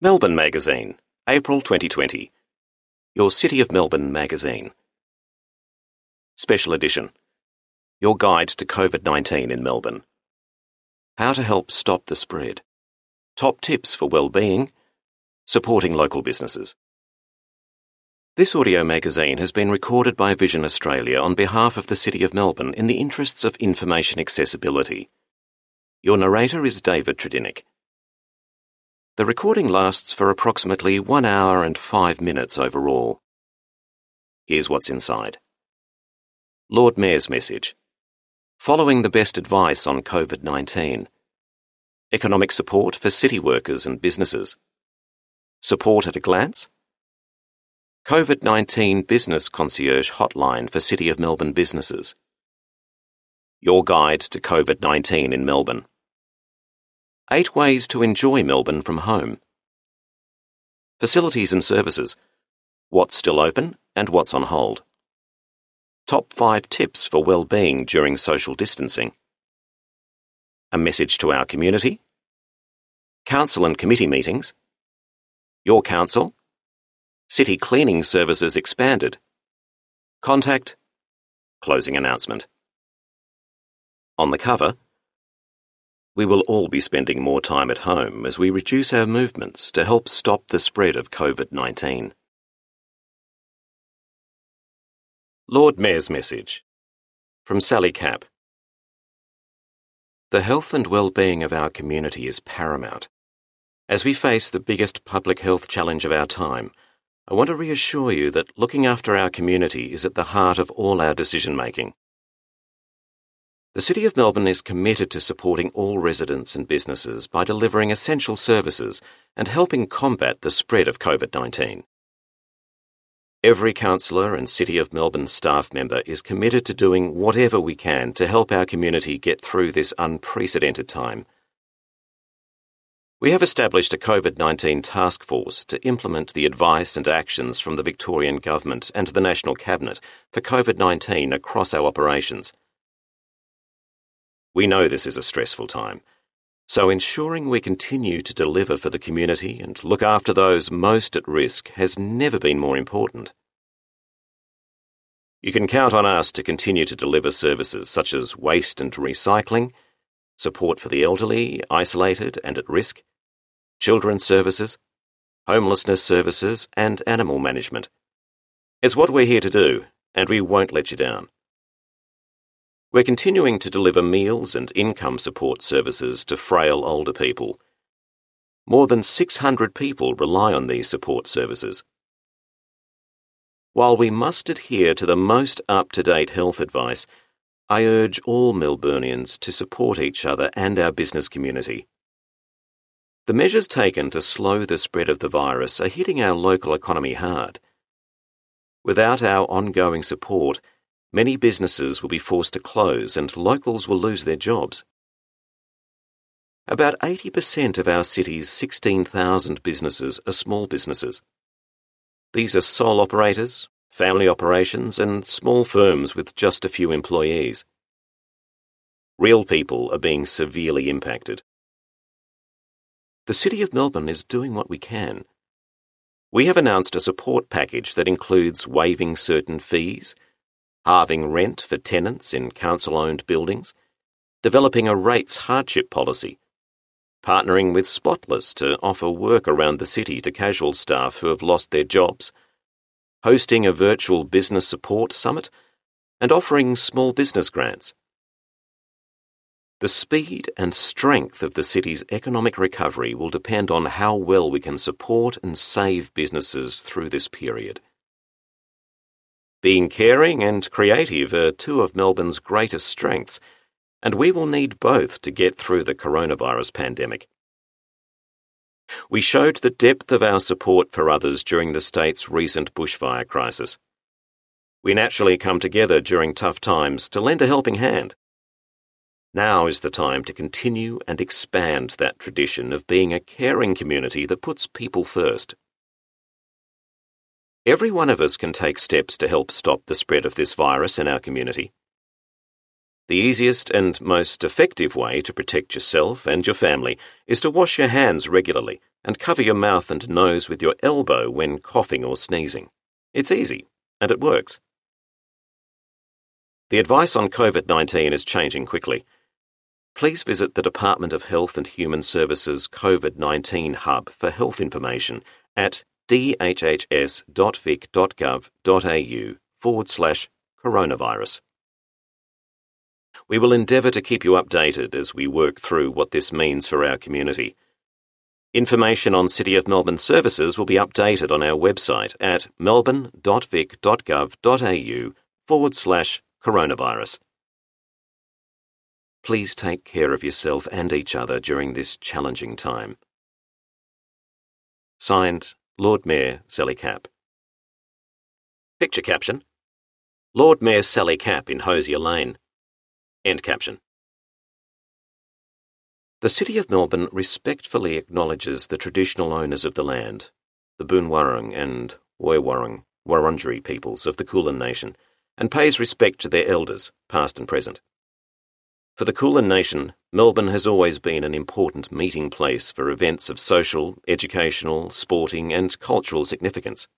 Melbourne Magazine, April 2020. Your City of Melbourne magazine. Special edition. Your guide to COVID 19 in Melbourne. How to help stop the spread. Top tips for well-being. Supporting local businesses. This audio magazine has been recorded by Vision Australia on behalf of the City of Melbourne in the interests of information accessibility. Your narrator is David Tredinnick. The recording lasts for approximately one hour and five minutes overall. Here's what's inside. Lord Mayor's message. Following the best advice on COVID 19. Economic support for city workers and businesses. Support at a glance. COVID 19 Business Concierge Hotline for City of Melbourne businesses. Your guide to COVID 19 in Melbourne. Eight ways to enjoy Melbourne from home. Facilities and services. What's still open and what's on hold. Top five tips for well-being during social distancing. A message to our community. Council and committee meetings. Your council. City cleaning services expanded. Contact. Closing announcement. On the cover, we will all be spending more time at home as we reduce our movements to help stop the spread of COVID 19. Lord Mayor's Message from Sally Capp. The health and well-being of our community is paramount. As we face the biggest public health challenge of our time, I want to reassure you that looking after our community is at the heart of all our decision making. The City of Melbourne is committed to supporting all residents and businesses by delivering essential services and helping combat the spread of COVID 19. Every councillor and City of Melbourne staff member is committed to doing whatever we can to help our community get through this unprecedented time. We have established a COVID 19 task force to implement the advice and actions from the Victorian Government and the National Cabinet for COVID 19 across our operations. We know this is a stressful time, so ensuring we continue to deliver for the community and look after those most at risk has never been more important. You can count on us to continue to deliver services such as waste and recycling, support for the elderly, isolated and at risk, children's services, homelessness services, and animal management. It's what we're here to do, and we won't let you down. We're continuing to deliver meals and income support services to frail older people. More than 600 people rely on these support services. While we must adhere to the most up to date health advice, I urge all Melburnians to support each other and our business community. The measures taken to slow the spread of the virus are hitting our local economy hard. Without our ongoing support, Many businesses will be forced to close and locals will lose their jobs. About 80% of our city's 16,000 businesses are small businesses. These are sole operators, family operations, and small firms with just a few employees. Real people are being severely impacted. The City of Melbourne is doing what we can. We have announced a support package that includes waiving certain fees halving rent for tenants in council owned buildings, developing a rates hardship policy, partnering with Spotless to offer work around the city to casual staff who have lost their jobs, hosting a virtual business support summit, and offering small business grants. The speed and strength of the city's economic recovery will depend on how well we can support and save businesses through this period. Being caring and creative are two of Melbourne's greatest strengths, and we will need both to get through the coronavirus pandemic. We showed the depth of our support for others during the state's recent bushfire crisis. We naturally come together during tough times to lend a helping hand. Now is the time to continue and expand that tradition of being a caring community that puts people first. Every one of us can take steps to help stop the spread of this virus in our community. The easiest and most effective way to protect yourself and your family is to wash your hands regularly and cover your mouth and nose with your elbow when coughing or sneezing. It's easy, and it works. The advice on COVID 19 is changing quickly. Please visit the Department of Health and Human Services COVID 19 Hub for health information at dhhs.vic.gov.au forward slash coronavirus. We will endeavour to keep you updated as we work through what this means for our community. Information on City of Melbourne services will be updated on our website at melbourne.vic.gov.au forward slash coronavirus. Please take care of yourself and each other during this challenging time. Signed, Lord Mayor Sally Capp. Picture caption Lord Mayor Sally Capp in Hosier Lane. End caption. The City of Melbourne respectfully acknowledges the traditional owners of the land, the Boonwurrung and Woiwurrung Wurundjeri peoples of the Kulin Nation and pays respect to their elders, past and present. For the Kulin Nation, Melbourne has always been an important meeting place for events of social, educational, sporting, and cultural significance.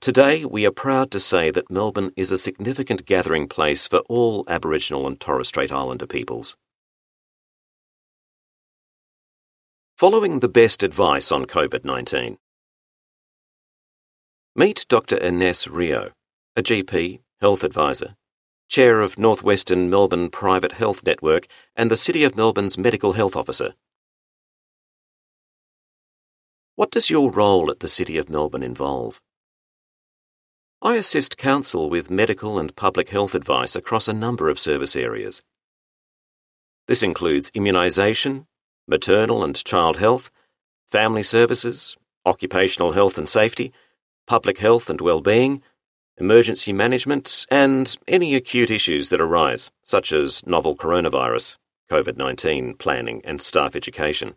Today, we are proud to say that Melbourne is a significant gathering place for all Aboriginal and Torres Strait Islander peoples. Following the best advice on COVID 19. Meet Dr. Ines Rio, a GP, Health Advisor, Chair of Northwestern Melbourne Primary Health Network and the City of Melbourne's Medical Health Officer. What does your role at the City of Melbourne involve? I assist Council with medical and public health advice across a number of service areas. This includes immunisation, maternal and child health, family services, occupational health and safety, public health and well-being, emergency management, and any acute issues that arise, such as novel coronavirus, COVID 19 planning, and staff education.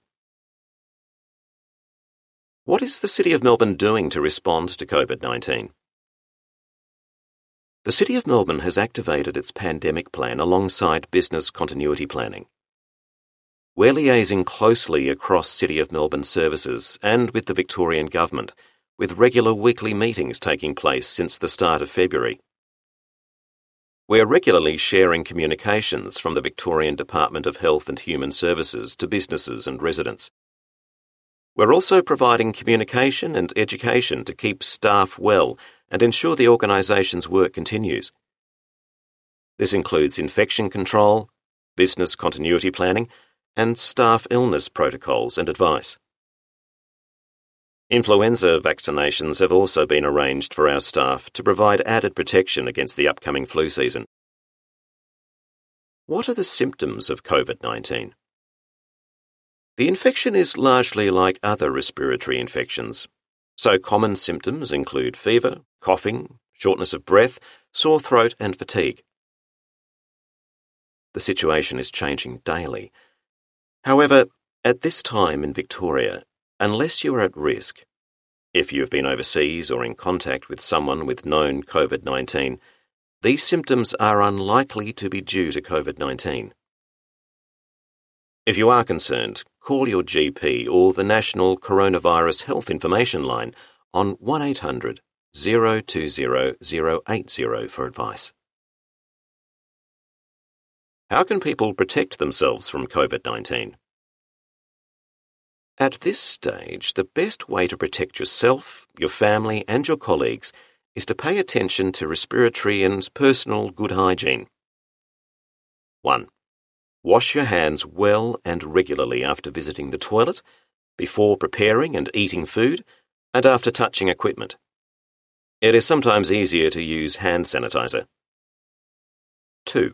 What is the City of Melbourne doing to respond to COVID 19? The City of Melbourne has activated its pandemic plan alongside business continuity planning. We're liaising closely across City of Melbourne services and with the Victorian Government with regular weekly meetings taking place since the start of February. We are regularly sharing communications from the Victorian Department of Health and Human Services to businesses and residents. We're also providing communication and education to keep staff well and ensure the organisation's work continues. This includes infection control, business continuity planning, and staff illness protocols and advice. Influenza vaccinations have also been arranged for our staff to provide added protection against the upcoming flu season. What are the symptoms of COVID 19? The infection is largely like other respiratory infections, so common symptoms include fever, coughing, shortness of breath, sore throat, and fatigue. The situation is changing daily. However, at this time in Victoria, unless you are at risk, if you have been overseas or in contact with someone with known COVID 19, these symptoms are unlikely to be due to COVID 19. If you are concerned, call your GP or the National Coronavirus Health Information Line on 1800 020 080 for advice. How can people protect themselves from COVID 19? At this stage, the best way to protect yourself, your family, and your colleagues is to pay attention to respiratory and personal good hygiene. 1. Wash your hands well and regularly after visiting the toilet, before preparing and eating food, and after touching equipment. It is sometimes easier to use hand sanitizer. 2.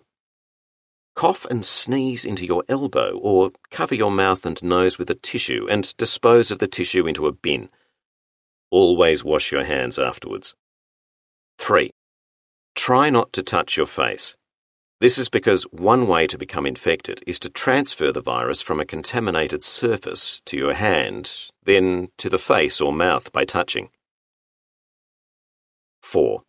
Cough and sneeze into your elbow, or cover your mouth and nose with a tissue and dispose of the tissue into a bin. Always wash your hands afterwards. 3. Try not to touch your face. This is because one way to become infected is to transfer the virus from a contaminated surface to your hand, then to the face or mouth by touching. 4.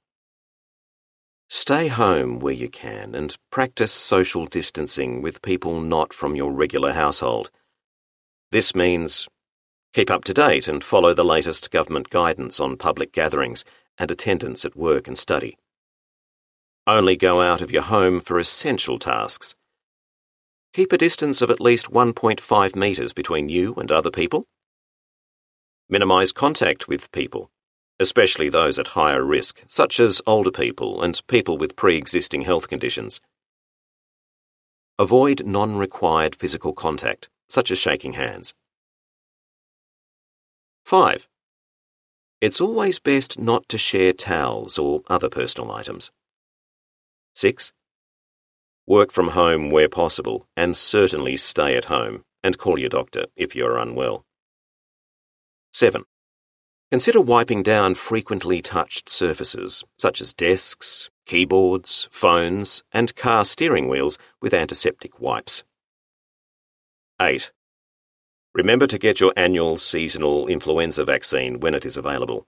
Stay home where you can and practice social distancing with people not from your regular household. This means Keep up to date and follow the latest government guidance on public gatherings and attendance at work and study. Only go out of your home for essential tasks. Keep a distance of at least 1.5 metres between you and other people. Minimise contact with people, especially those at higher risk, such as older people and people with pre existing health conditions. Avoid non required physical contact, such as shaking hands. 5. It's always best not to share towels or other personal items. 6. Work from home where possible and certainly stay at home and call your doctor if you're unwell. 7. Consider wiping down frequently touched surfaces such as desks, keyboards, phones, and car steering wheels with antiseptic wipes. 8. Remember to get your annual seasonal influenza vaccine when it is available.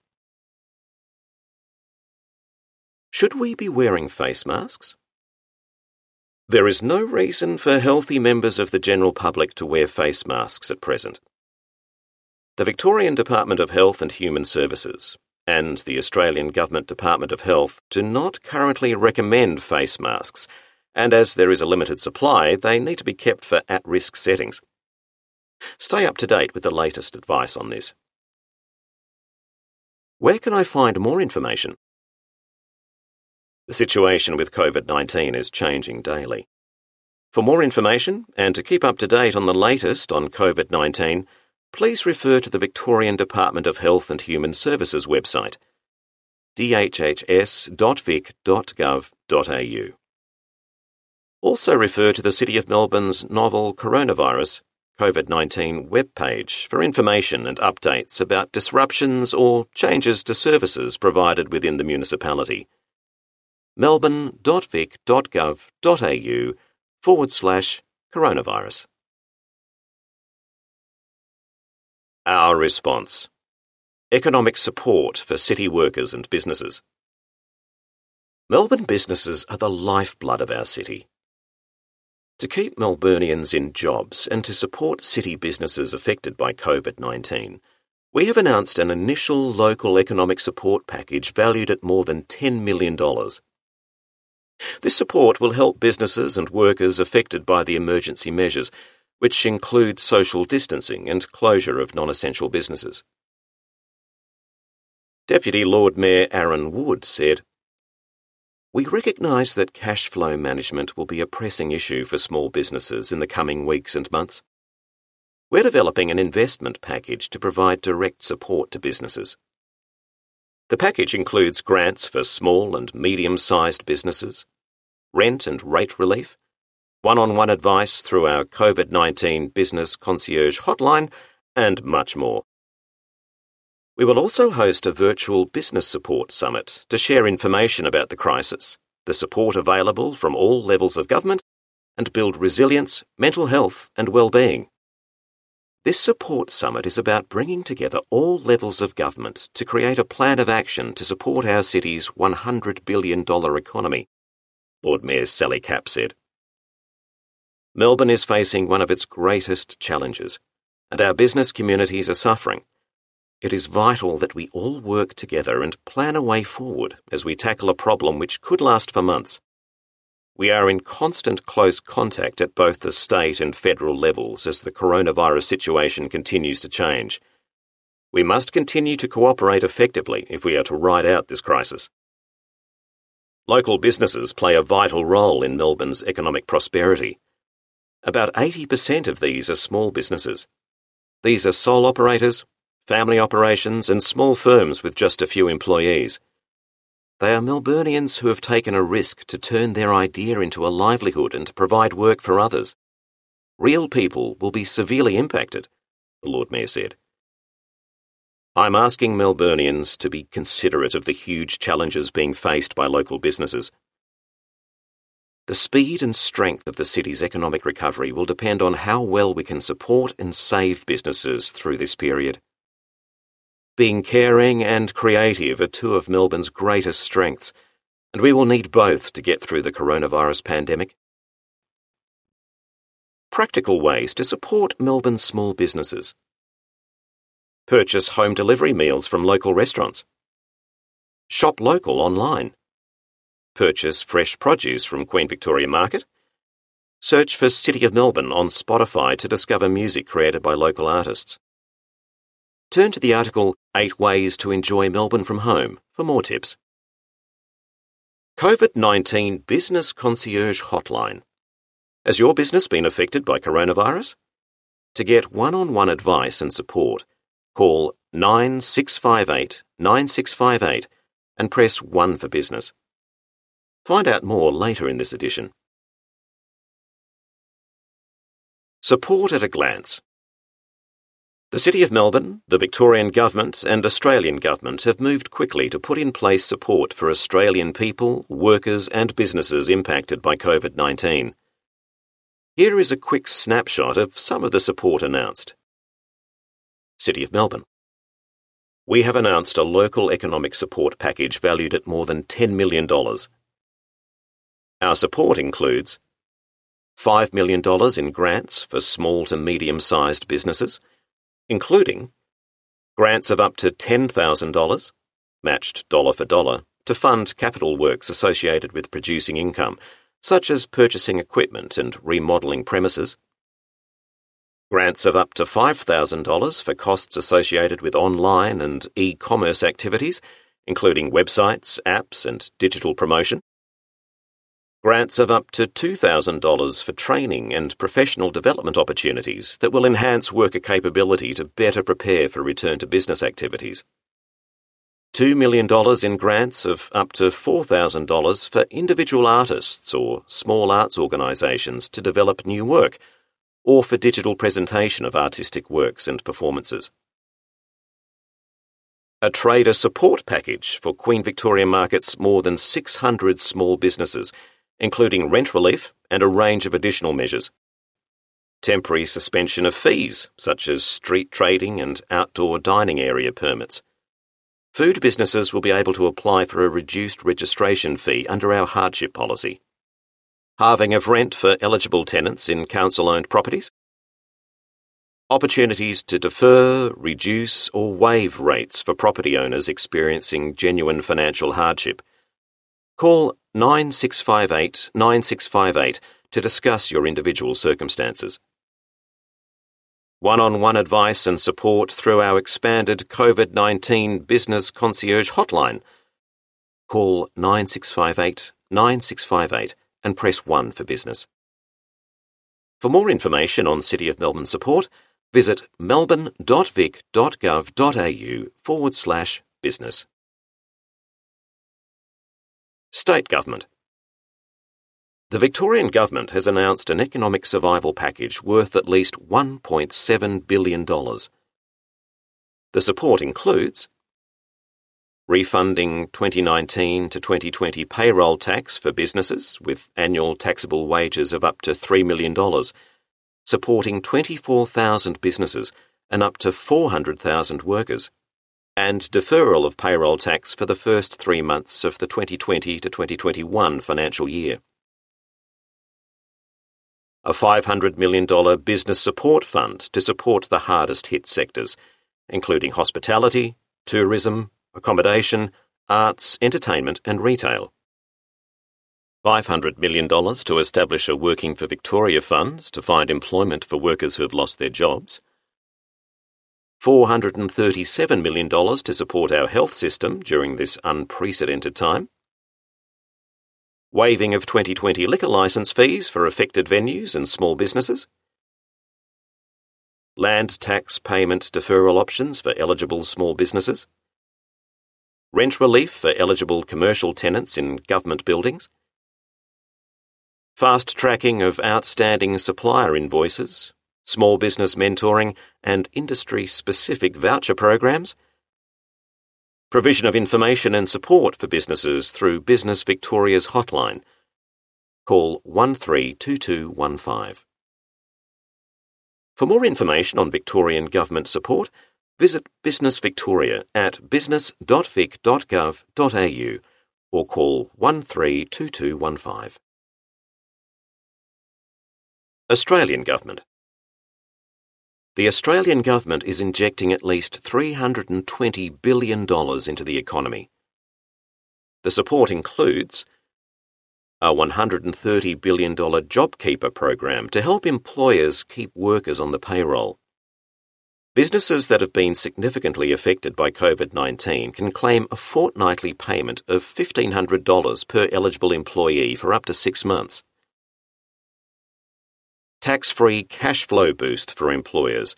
Should we be wearing face masks? There is no reason for healthy members of the general public to wear face masks at present. The Victorian Department of Health and Human Services and the Australian Government Department of Health do not currently recommend face masks, and as there is a limited supply, they need to be kept for at risk settings. Stay up to date with the latest advice on this. Where can I find more information? The situation with COVID 19 is changing daily. For more information and to keep up to date on the latest on COVID 19, please refer to the Victorian Department of Health and Human Services website dhhs.vic.gov.au. Also refer to the City of Melbourne's novel coronavirus COVID 19 webpage for information and updates about disruptions or changes to services provided within the municipality. melbourne.vic.gov.au forward slash coronavirus. Our response Economic support for city workers and businesses. Melbourne businesses are the lifeblood of our city. To keep Melburnians in jobs and to support city businesses affected by COVID 19, we have announced an initial local economic support package valued at more than $10 million. This support will help businesses and workers affected by the emergency measures, which include social distancing and closure of non essential businesses. Deputy Lord Mayor Arron Wood said, we recognise that cash flow management will be a pressing issue for small businesses in the coming weeks and months. We're developing an investment package to provide direct support to businesses. The package includes grants for small and medium sized businesses, rent and rate relief, one on one advice through our COVID 19 Business Concierge hotline, and much more. We will also host a virtual business support summit to share information about the crisis, the support available from all levels of government, and build resilience, mental health, and well-being. This support summit is about bringing together all levels of government to create a plan of action to support our city's $100 billion economy, Lord Mayor Sally Capp said. Melbourne is facing one of its greatest challenges, and our business communities are suffering it is vital that we all work together and plan a way forward as we tackle a problem which could last for months. We are in constant close contact at both the state and federal levels as the coronavirus situation continues to change. We must continue to cooperate effectively if we are to ride out this crisis. Local businesses play a vital role in Melbourne's economic prosperity. About 80% of these are small businesses. These are sole operators, family operations, and small firms with just a few employees. They are Melburnians who have taken a risk to turn their idea into a livelihood and to provide work for others. Real people will be severely impacted, the Lord Mayor said. I'm asking Melburnians to be considerate of the huge challenges being faced by local businesses. The speed and strength of the city's economic recovery will depend on how well we can support and save businesses through this period. Being caring and creative are two of Melbourne's greatest strengths, and we will need both to get through the coronavirus pandemic. Practical ways to support Melbourne's small businesses. Purchase home delivery meals from local restaurants. Shop local online. Purchase fresh produce from Queen Victoria Market. Search for City of Melbourne on Spotify to discover music created by local artists. Turn to the article 8 Ways to Enjoy Melbourne from Home for more tips. COVID 19 Business Concierge Hotline. Has your business been affected by coronavirus? To get one on one advice and support, call 9658 9658 and press 1 for business. Find out more later in this edition. Support at a glance. The City of Melbourne, the Victorian Government, and Australian Government have moved quickly to put in place support for Australian people, workers, and businesses impacted by COVID 19. Here is a quick snapshot of some of the support announced. City of Melbourne. We have announced a local economic support package valued at more than $10 million. Our support includes $5 million in grants for small to medium sized businesses, including grants of up to $10,000, matched dollar for dollar, to fund capital works associated with producing income such as purchasing equipment and remodelling premises. Grants of up to $5,000 for costs associated with online and e commerce activities, including websites, apps, and digital promotion. Grants of up to $2,000 for training and professional development opportunities that will enhance worker capability to better prepare for return to business activities. $2 million in grants of up to $4,000 for individual artists or small arts organisations to develop new work, or for digital presentation of artistic works and performances. A trader support package for Queen Victoria Market's more than 600 small businesses, including rent relief and a range of additional measures. Temporary suspension of fees, such as street trading and outdoor dining area permits Food businesses will be able to apply for a reduced registration fee under our hardship policy. Halving of rent for eligible tenants in council owned properties. Opportunities to defer, reduce, or waive rates for property owners experiencing genuine financial hardship. Call 9658 9658 to discuss your individual circumstances one on one advice and support through our expanded COVID 19 Business Concierge Hotline. Call 9658 9658 and press 1 for business. For more information on City of Melbourne support, visit melbourne.vic.gov.au forward slash business. State Government the Victorian Government has announced an economic survival package worth at least $1.7 billion. The support includes refunding 2019 to 2020 payroll tax for businesses with annual taxable wages of up to $3 million, supporting 24,000 businesses and up to 400,000 workers, and deferral of payroll tax for the first three months of the 2020 to 2021 financial year a $500 million business support fund to support the hardest hit sectors, including hospitality, tourism, accommodation, arts, entertainment, and retail. $500 million to establish a Working for Victoria fund to find employment for workers who have lost their jobs. $437 million to support our health system during this unprecedented time. Waiving of 2020 liquor licence fees for affected venues and small businesses, land tax payment deferral options for eligible small businesses, rent relief for eligible commercial tenants in government buildings, fast tracking of outstanding supplier invoices, small business mentoring, and industry specific voucher programs provision of information and support for businesses through Business Victoria's hotline. Call 132215. For more information on Victorian Government support, visit Business Victoria at business.vic.gov.au or call 132215. Australian Government The Australian government is injecting at least $320 billion into the economy. The support includes a $130 billion JobKeeper program to help employers keep workers on the payroll. Businesses that have been significantly affected by COVID 19 can claim a fortnightly payment of $1,500 per eligible employee for up to six months. Tax free cash flow boost for employers,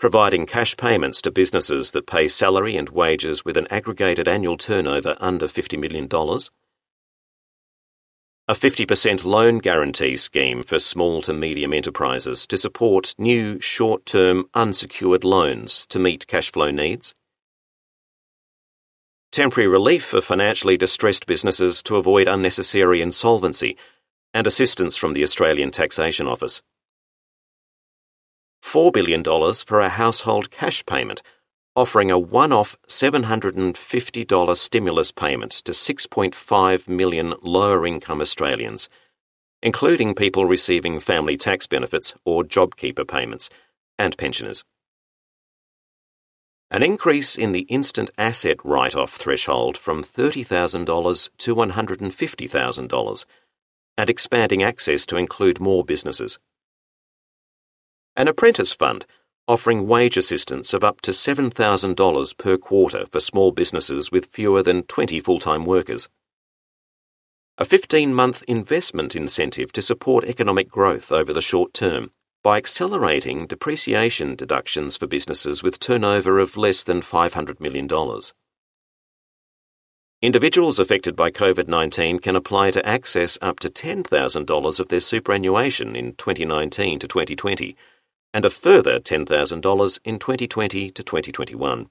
providing cash payments to businesses that pay salary and wages with an aggregated annual turnover under $50 million a 50% loan guarantee scheme for small to medium enterprises to support new short term unsecured loans to meet cash flow needs. Temporary relief for financially distressed businesses to avoid unnecessary insolvency and assistance from the Australian Taxation Office. $4 billion for a household cash payment offering a one off $750 stimulus payment to 6.5 million lower income Australians, including people receiving family tax benefits or JobKeeper payments, and pensioners. An increase in the instant asset write off threshold from $30,000 to $150,000, and expanding access to include more businesses. An apprentice fund offering wage assistance of up to $7,000 per quarter for small businesses with fewer than 20 full time workers. A 15 month investment incentive to support economic growth over the short term by accelerating depreciation deductions for businesses with turnover of less than $500 million. Individuals affected by COVID 19 can apply to access up to $10,000 of their superannuation in 2019 to 2020 and a further $10,000 in 2020 to 2021.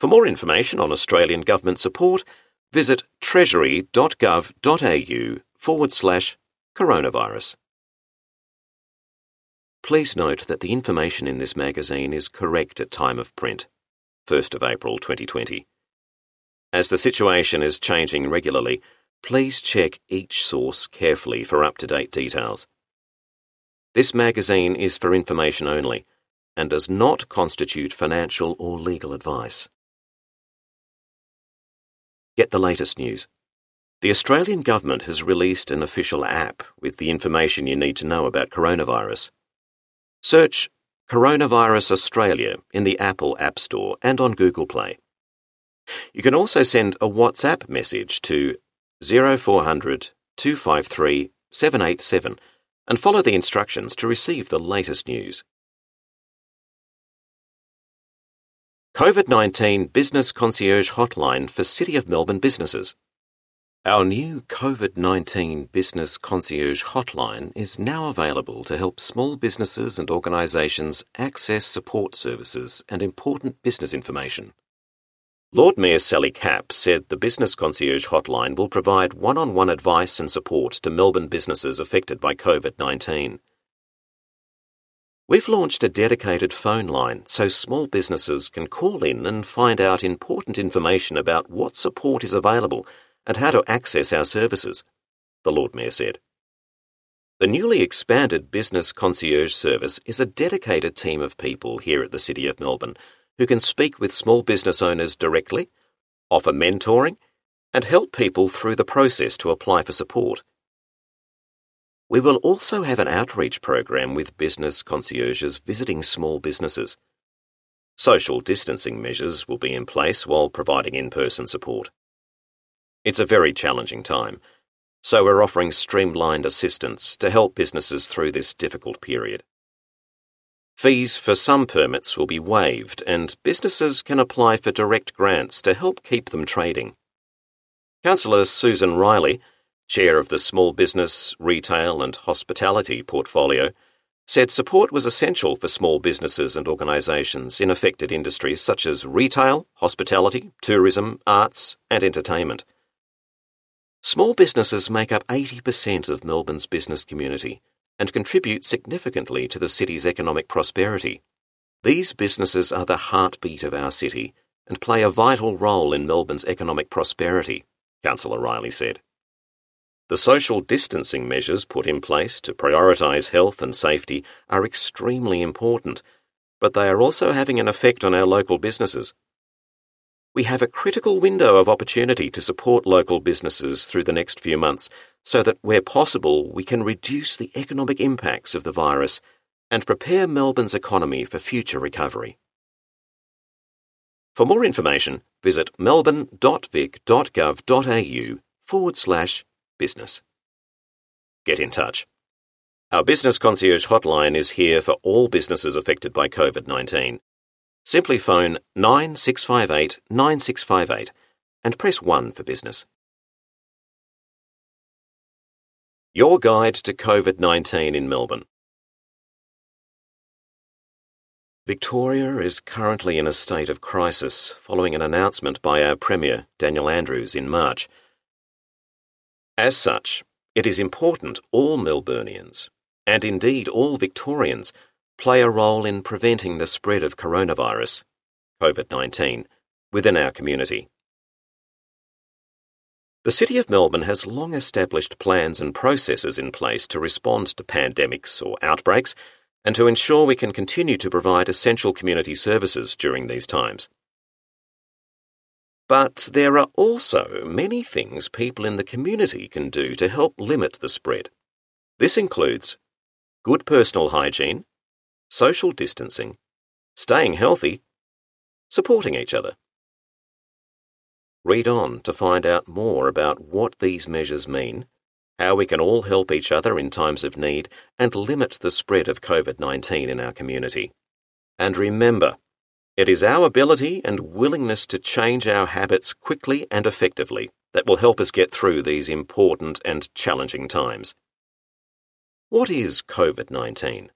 For more information on Australian government support, visit treasury.gov.au forward slash coronavirus. Please note that the information in this magazine is correct at time of print, 1st of April 2020. As the situation is changing regularly, please check each source carefully for up to date details. This magazine is for information only and does not constitute financial or legal advice. Get the latest news. The Australian government has released an official app with the information you need to know about coronavirus. Search Coronavirus Australia in the Apple App Store and on Google Play. You can also send a WhatsApp message to 0400 253 787 and follow the instructions to receive the latest news. COVID 19 Business Concierge Hotline for City of Melbourne businesses. Our new COVID 19 Business Concierge Hotline is now available to help small businesses and organisations access support services and important business information. Lord Mayor Sally Capp said the Business Concierge Hotline will provide one on one advice and support to Melbourne businesses affected by COVID 19. We've launched a dedicated phone line so small businesses can call in and find out important information about what support is available and how to access our services, the Lord Mayor said. The newly expanded Business Concierge Service is a dedicated team of people here at the City of Melbourne who can speak with small business owners directly, offer mentoring, and help people through the process to apply for support. We will also have an outreach program with business concierges visiting small businesses. Social distancing measures will be in place while providing in person support. It's a very challenging time, so we're offering streamlined assistance to help businesses through this difficult period. Fees for some permits will be waived, and businesses can apply for direct grants to help keep them trading. Councillor Susan Riley, chair of the Small Business, Retail and Hospitality portfolio, said support was essential for small businesses and organisations in affected industries such as retail, hospitality, tourism, arts, and entertainment. Small businesses make up 80% of Melbourne's business community and contribute significantly to the city's economic prosperity. These businesses are the heartbeat of our city and play a vital role in Melbourne's economic prosperity, Councillor Riley said. The social distancing measures put in place to prioritise health and safety are extremely important, but they are also having an effect on our local businesses. We have a critical window of opportunity to support local businesses through the next few months so that, where possible, we can reduce the economic impacts of the virus and prepare Melbourne's economy for future recovery. For more information, visit melbourne.vic.gov.au forward slash business. Get in touch. Our Business Concierge hotline is here for all businesses affected by COVID 19. Simply phone 9658 9658 and press 1 for business. Your Guide to COVID 19 in Melbourne. Victoria is currently in a state of crisis following an announcement by our Premier, Daniel Andrews, in March. As such, it is important all Melburnians, and indeed all Victorians, play a role in preventing the spread of coronavirus, COVID 19, within our community. The City of Melbourne has long established plans and processes in place to respond to pandemics or outbreaks and to ensure we can continue to provide essential community services during these times. But there are also many things people in the community can do to help limit the spread. This includes good personal hygiene, social distancing, staying healthy, supporting each other. Read on to find out more about what these measures mean how we can all help each other in times of need and limit the spread of COVID 19 in our community. And remember, it is our ability and willingness to change our habits quickly and effectively that will help us get through these important and challenging times. What is COVID 19?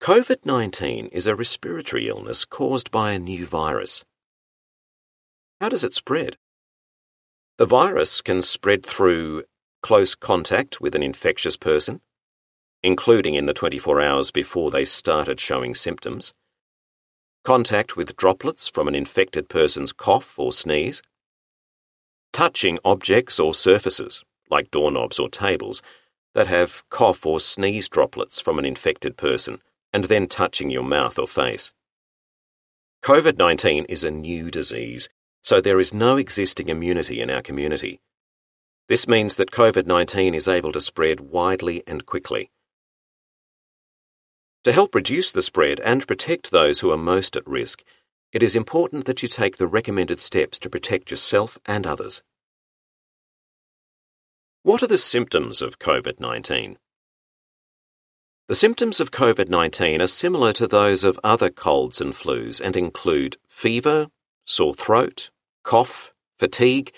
COVID 19 is a respiratory illness caused by a new virus. How does it spread? The virus can spread through close contact with an infectious person, including in the 24 hours before they started showing symptoms, contact with droplets from an infected person's cough or sneeze, touching objects or surfaces, like doorknobs or tables, that have cough or sneeze droplets from an infected person, and then touching your mouth or face. COVID 19 is a new disease, so there is no existing immunity in our community. This means that COVID 19 is able to spread widely and quickly. To help reduce the spread and protect those who are most at risk, it is important that you take the recommended steps to protect yourself and others. What are the symptoms of COVID 19? The symptoms of COVID 19 are similar to those of other colds and flus and include fever, sore throat, cough, fatigue,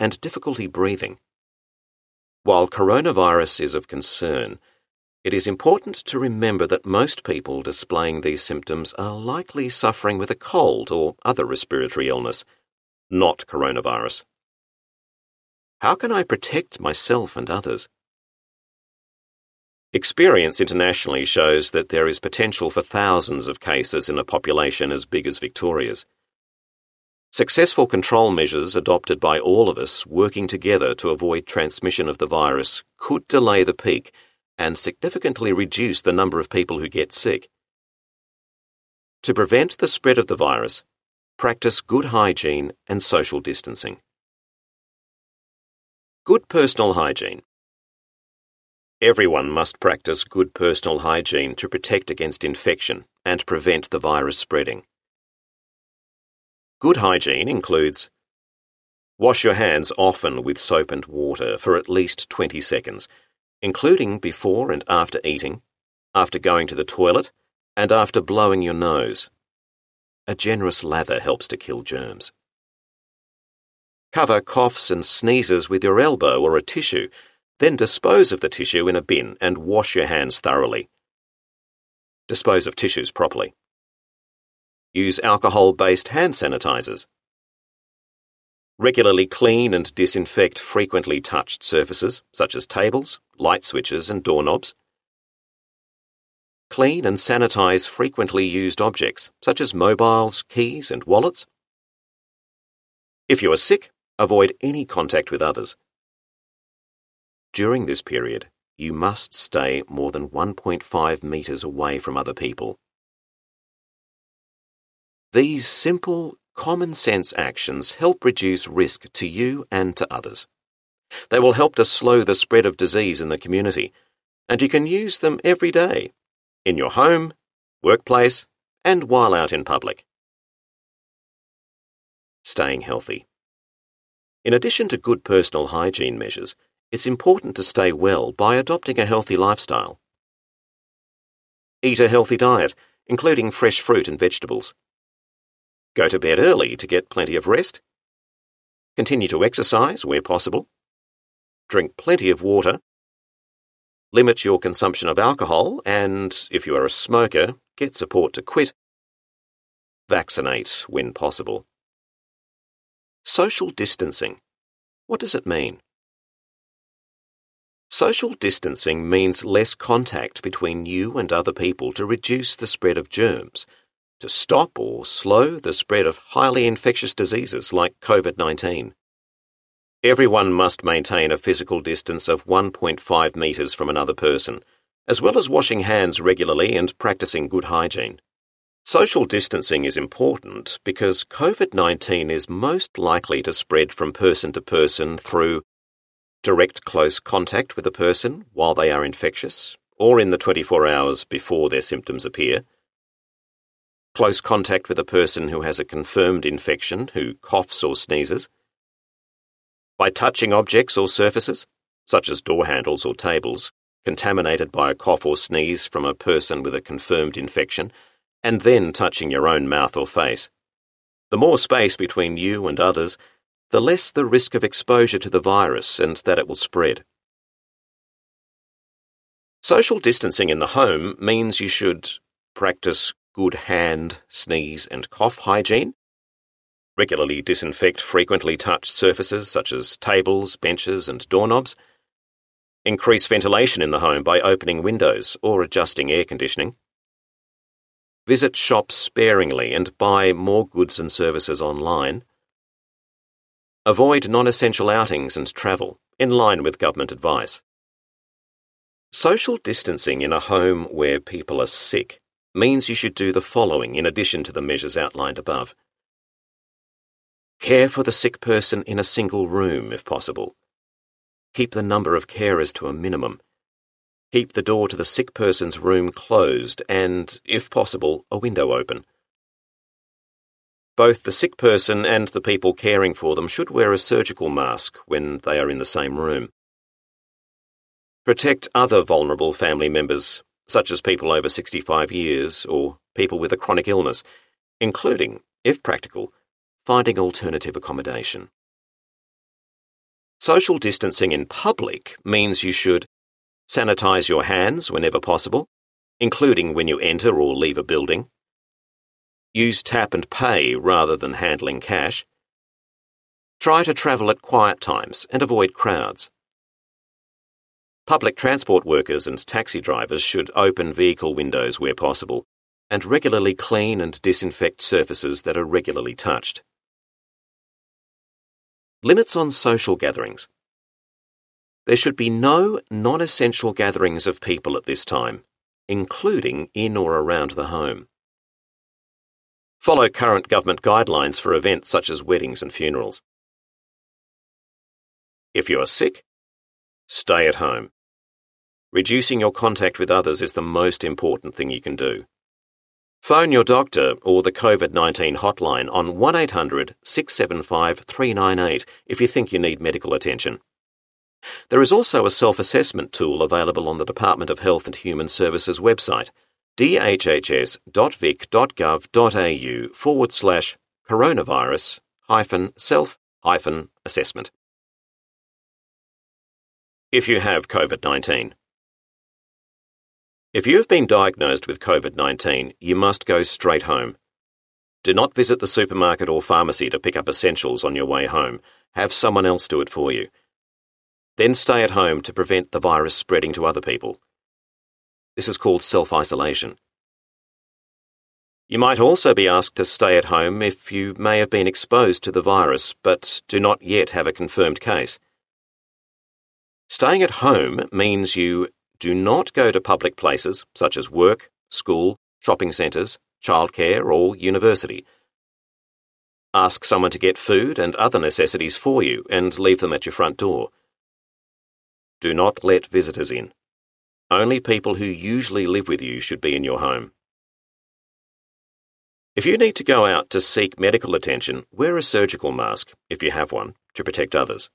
and difficulty breathing. While coronavirus is of concern, it is important to remember that most people displaying these symptoms are likely suffering with a cold or other respiratory illness, not coronavirus. How can I protect myself and others? Experience internationally shows that there is potential for thousands of cases in a population as big as Victoria's. Successful control measures adopted by all of us working together to avoid transmission of the virus could delay the peak and significantly reduce the number of people who get sick. To prevent the spread of the virus, practice good hygiene and social distancing. Good personal hygiene. Everyone must practice good personal hygiene to protect against infection and prevent the virus spreading. Good hygiene includes Wash your hands often with soap and water for at least 20 seconds, including before and after eating, after going to the toilet, and after blowing your nose. A generous lather helps to kill germs. Cover coughs and sneezes with your elbow or a tissue, then dispose of the tissue in a bin and wash your hands thoroughly. Dispose of tissues properly. Use alcohol based hand sanitizers. Regularly clean and disinfect frequently touched surfaces, such as tables, light switches, and doorknobs. Clean and sanitize frequently used objects, such as mobiles, keys, and wallets. If you are sick, avoid any contact with others. During this period, you must stay more than 1.5 metres away from other people. These simple, common sense actions help reduce risk to you and to others. They will help to slow the spread of disease in the community, and you can use them every day in your home, workplace, and while out in public. Staying healthy. In addition to good personal hygiene measures, it's important to stay well by adopting a healthy lifestyle. Eat a healthy diet, including fresh fruit and vegetables. Go to bed early to get plenty of rest. Continue to exercise where possible. Drink plenty of water. Limit your consumption of alcohol, and if you are a smoker, get support to quit. Vaccinate when possible. Social distancing. What does it mean? Social distancing means less contact between you and other people to reduce the spread of germs, to stop or slow the spread of highly infectious diseases like COVID 19. Everyone must maintain a physical distance of 1.5 metres from another person, as well as washing hands regularly and practicing good hygiene. Social distancing is important because COVID 19 is most likely to spread from person to person through direct close contact with a person while they are infectious, or in the 24 hours before their symptoms appear, close contact with a person who has a confirmed infection who coughs or sneezes, by touching objects or surfaces, such as door handles or tables, contaminated by a cough or sneeze from a person with a confirmed infection, and then touching your own mouth or face. The more space between you and others, the less the risk of exposure to the virus and that it will spread. Social distancing in the home means you should practice good hand, sneeze, and cough hygiene, regularly disinfect frequently touched surfaces such as tables, benches, and doorknobs, increase ventilation in the home by opening windows or adjusting air conditioning, visit shops sparingly and buy more goods and services online, avoid non essential outings and travel in line with government advice. Social distancing in a home where people are sick means you should do the following in addition to the measures outlined above. Care for the sick person in a single room if possible. Keep the number of carers to a minimum. Keep the door to the sick person's room closed and, if possible, a window open. Both the sick person and the people caring for them should wear a surgical mask when they are in the same room. Protect other vulnerable family members, such as people over 65 years or people with a chronic illness, including, if practical, finding alternative accommodation. Social distancing in public means you should sanitize your hands whenever possible, including when you enter or leave a building, use tap and pay rather than handling cash, try to travel at quiet times and avoid crowds. Public transport workers and taxi drivers should open vehicle windows where possible and regularly clean and disinfect surfaces that are regularly touched. Limits on social gatherings. There should be no non essential gatherings of people at this time, including in or around the home. Follow current government guidelines for events such as weddings and funerals. If you are sick, stay at home. Reducing your contact with others is the most important thing you can do. Phone your doctor or the COVID 19 hotline on 1 800 675 398 if you think you need medical attention. There is also a self assessment tool available on the Department of Health and Human Services website, dhhs.vic.gov.au forward slash coronavirus hyphen self hyphen assessment. If you have COVID 19, if you have been diagnosed with COVID 19, you must go straight home. Do not visit the supermarket or pharmacy to pick up essentials on your way home. Have someone else do it for you. Then stay at home to prevent the virus spreading to other people. This is called self isolation. You might also be asked to stay at home if you may have been exposed to the virus but do not yet have a confirmed case. Staying at home means you do not go to public places such as work, school, shopping centres, childcare, or university. Ask someone to get food and other necessities for you and leave them at your front door. Do not let visitors in. Only people who usually live with you should be in your home. If you need to go out to seek medical attention, wear a surgical mask, if you have one, to protect others.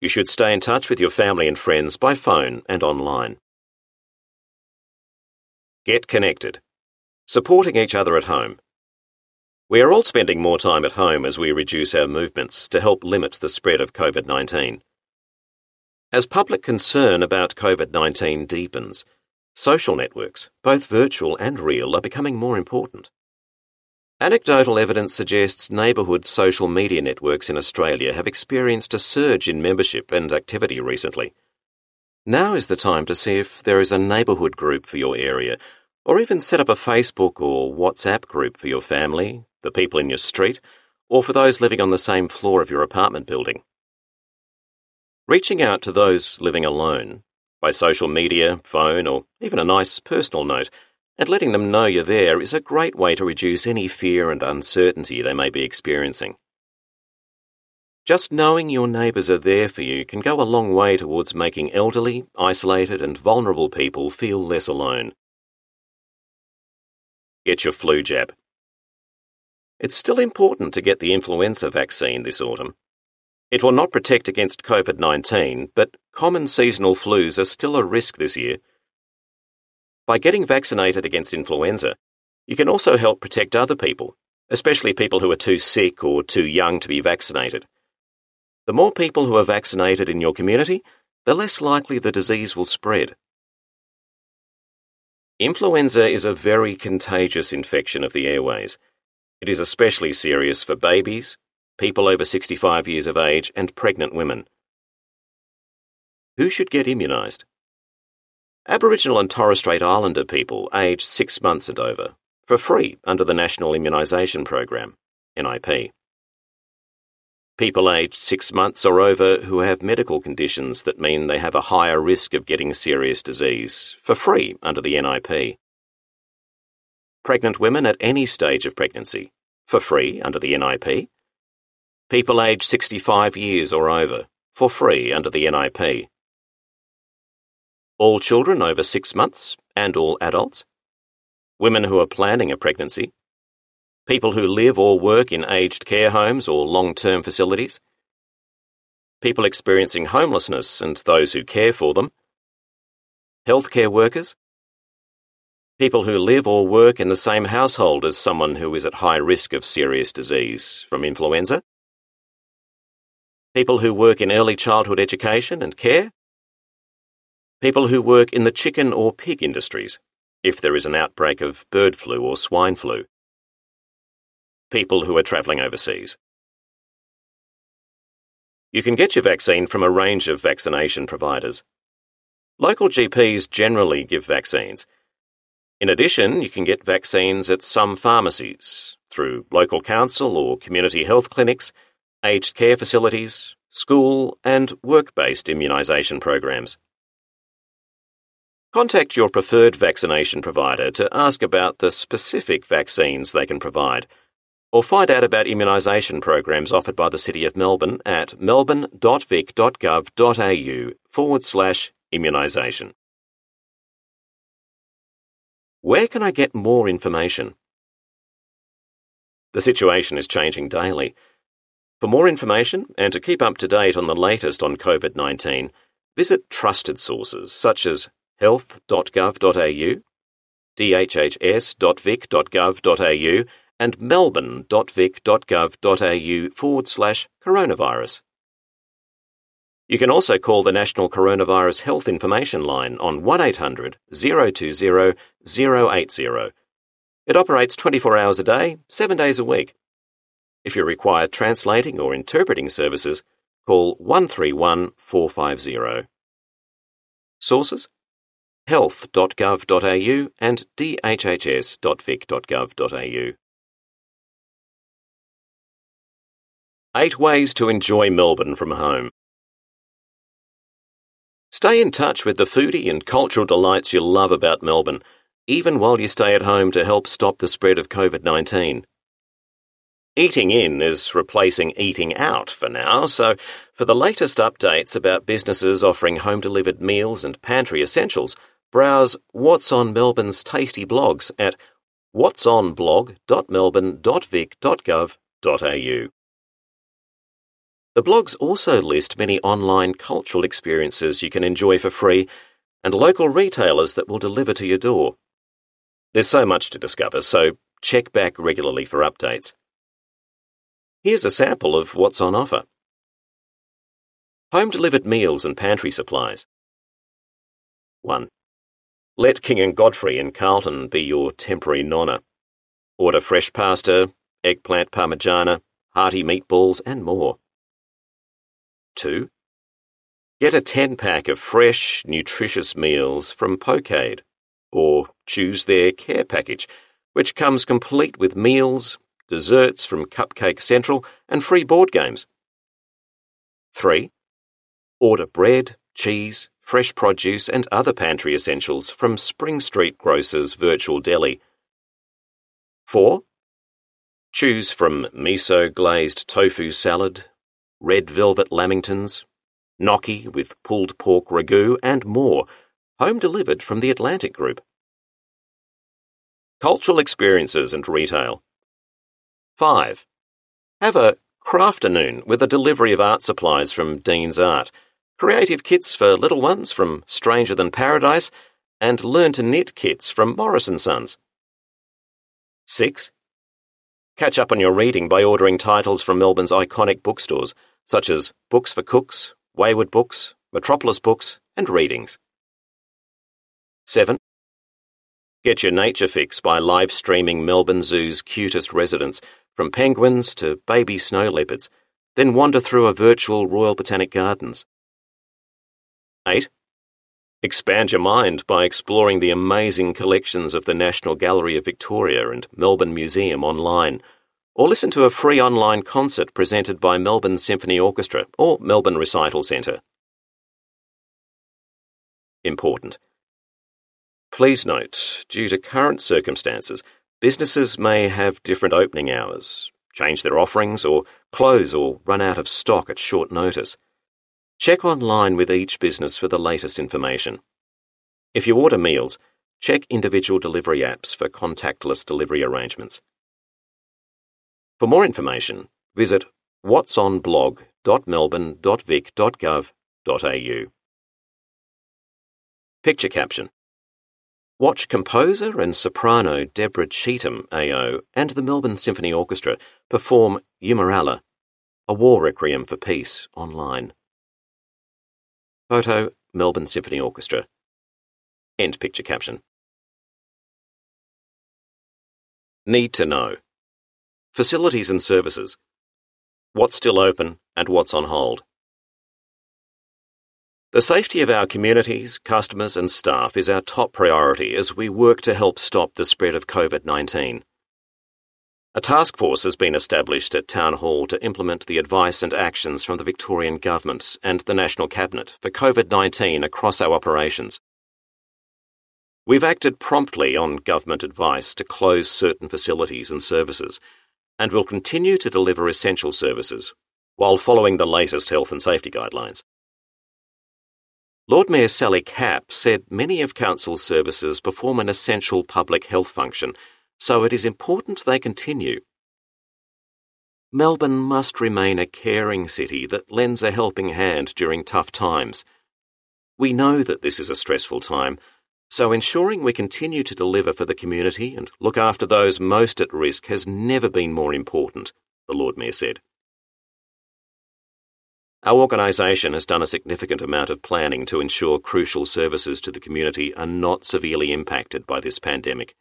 You should stay in touch with your family and friends by phone and online. Get connected. Supporting each other at home. We are all spending more time at home as we reduce our movements to help limit the spread of COVID 19. As public concern about COVID 19 deepens, social networks, both virtual and real, are becoming more important. Anecdotal evidence suggests neighbourhood social media networks in Australia have experienced a surge in membership and activity recently. Now is the time to see if there is a neighbourhood group for your area, or even set up a Facebook or WhatsApp group for your family, the people in your street, or for those living on the same floor of your apartment building. Reaching out to those living alone, by social media, phone, or even a nice personal note, and letting them know you're there is a great way to reduce any fear and uncertainty they may be experiencing. Just knowing your neighbours are there for you can go a long way towards making elderly, isolated, and vulnerable people feel less alone. Get your flu jab. It's still important to get the influenza vaccine this autumn. It will not protect against COVID 19, but common seasonal flus are still a risk this year. By getting vaccinated against influenza, you can also help protect other people, especially people who are too sick or too young to be vaccinated. The more people who are vaccinated in your community, the less likely the disease will spread. Influenza is a very contagious infection of the airways. It is especially serious for babies, people over 65 years of age, and pregnant women. Who should get immunised? Aboriginal and Torres Strait Islander people aged six months and over, for free under the National Immunisation Program, NIP. People aged six months or over who have medical conditions that mean they have a higher risk of getting serious disease, for free under the NIP. Pregnant women at any stage of pregnancy, for free under the NIP people aged 65 years or over, for free under the NIP. All children over six months and all adults. Women who are planning a pregnancy. People who live or work in aged care homes or long term facilities. People experiencing homelessness and those who care for them. Healthcare workers. People who live or work in the same household as someone who is at high risk of serious disease from influenza people who work in early childhood education and care, people who work in the chicken or pig industries, if there is an outbreak of bird flu or swine flu, people who are travelling overseas. You can get your vaccine from a range of vaccination providers. Local GPs generally give vaccines. In addition, you can get vaccines at some pharmacies, through local council or community health clinics, aged care facilities, school, and work based immunisation programs. Contact your preferred vaccination provider to ask about the specific vaccines they can provide, or find out about immunisation programs offered by the City of Melbourne at melbourne.vic.gov.au forward slash immunisation. Where can I get more information? The situation is changing daily. For more information and to keep up to date on the latest on COVID 19, visit trusted sources such as health.gov.au, dhhs.vic.gov.au, and melbourne.vic.gov.au forward slash coronavirus. You can also call the National Coronavirus Health Information Line on 1800 020 080. It operates 24 hours a day, 7 days a week if you require translating or interpreting services, call 131 450. Sources health.gov.au and dhhs.vic.gov.au. Eight ways to enjoy Melbourne from home. Stay in touch with the foodie and cultural delights you love about Melbourne, even while you stay at home to help stop the spread of COVID 19. Eating in is replacing eating out for now, so for the latest updates about businesses offering home delivered meals and pantry essentials, browse What's on Melbourne's tasty blogs at whatsonblog.melbourne.vic.gov.au. The blogs also list many online cultural experiences you can enjoy for free and local retailers that will deliver to your door. There's so much to discover, so check back regularly for updates. Here's a sample of what's on offer Home delivered meals and pantry supplies. 1. Let King and Godfrey in Carlton be your temporary nonna. Order fresh pasta, eggplant parmigiana, hearty meatballs, and more. 2. Get a 10 pack of fresh, nutritious meals from Pokeade, or choose their care package, which comes complete with meals, desserts from Cupcake Central, and free board games. 3. Order bread, cheese, fresh produce, and other pantry essentials from Spring Street Grocers Virtual Deli. 4. Choose from miso glazed tofu salad, red velvet lamingtons, gnocchi with pulled pork ragu, and more, home delivered from the Atlantic Group. Cultural experiences and retail. 5. Have a crafternoon with a delivery of art supplies from Dean's Art, creative kits for little ones from Stranger Than Paradise, and learn to knit kits from Morris & Sons. 6. Catch up on your reading by ordering titles from Melbourne's iconic bookstores, such as Books for Cooks, Wayward Books, Metropolis Books, and Readings. 7. Get your nature fix by live streaming Melbourne Zoo's cutest residents from penguins to baby snow leopards, then wander through a virtual Royal Botanic Gardens. 8. Expand your mind by exploring the amazing collections of the National Gallery of Victoria and Melbourne Museum online, or listen to a free online concert presented by Melbourne Symphony Orchestra or Melbourne Recital Centre. Important. Please note, due to current circumstances, Businesses may have different opening hours, change their offerings, or close or run out of stock at short notice. Check online with each business for the latest information. If you order meals, check individual delivery apps for contactless delivery arrangements. For more information, visit whatsonblog.melbourne.vic.gov.au. Picture caption Watch composer and soprano Deborah Cheetham AO and the Melbourne Symphony Orchestra perform Eumeralla, a war requiem for peace, online. Photo Melbourne Symphony Orchestra. End picture caption. Need to know. Facilities and services. What's still open and what's on hold. The safety of our communities, customers, and staff is our top priority as we work to help stop the spread of COVID 19. A task force has been established at Town Hall to implement the advice and actions from the Victorian Government and the National Cabinet for COVID 19 across our operations. We've acted promptly on government advice to close certain facilities and services, and will continue to deliver essential services while following the latest health and safety guidelines. Lord Mayor Sally Capp said many of Council's services perform an essential public health function, so it is important they continue. Melbourne must remain a caring city that lends a helping hand during tough times. We know that this is a stressful time, so ensuring we continue to deliver for the community and look after those most at risk has never been more important, the Lord Mayor said. Our organisation has done a significant amount of planning to ensure crucial services to the community are not severely impacted by this pandemic.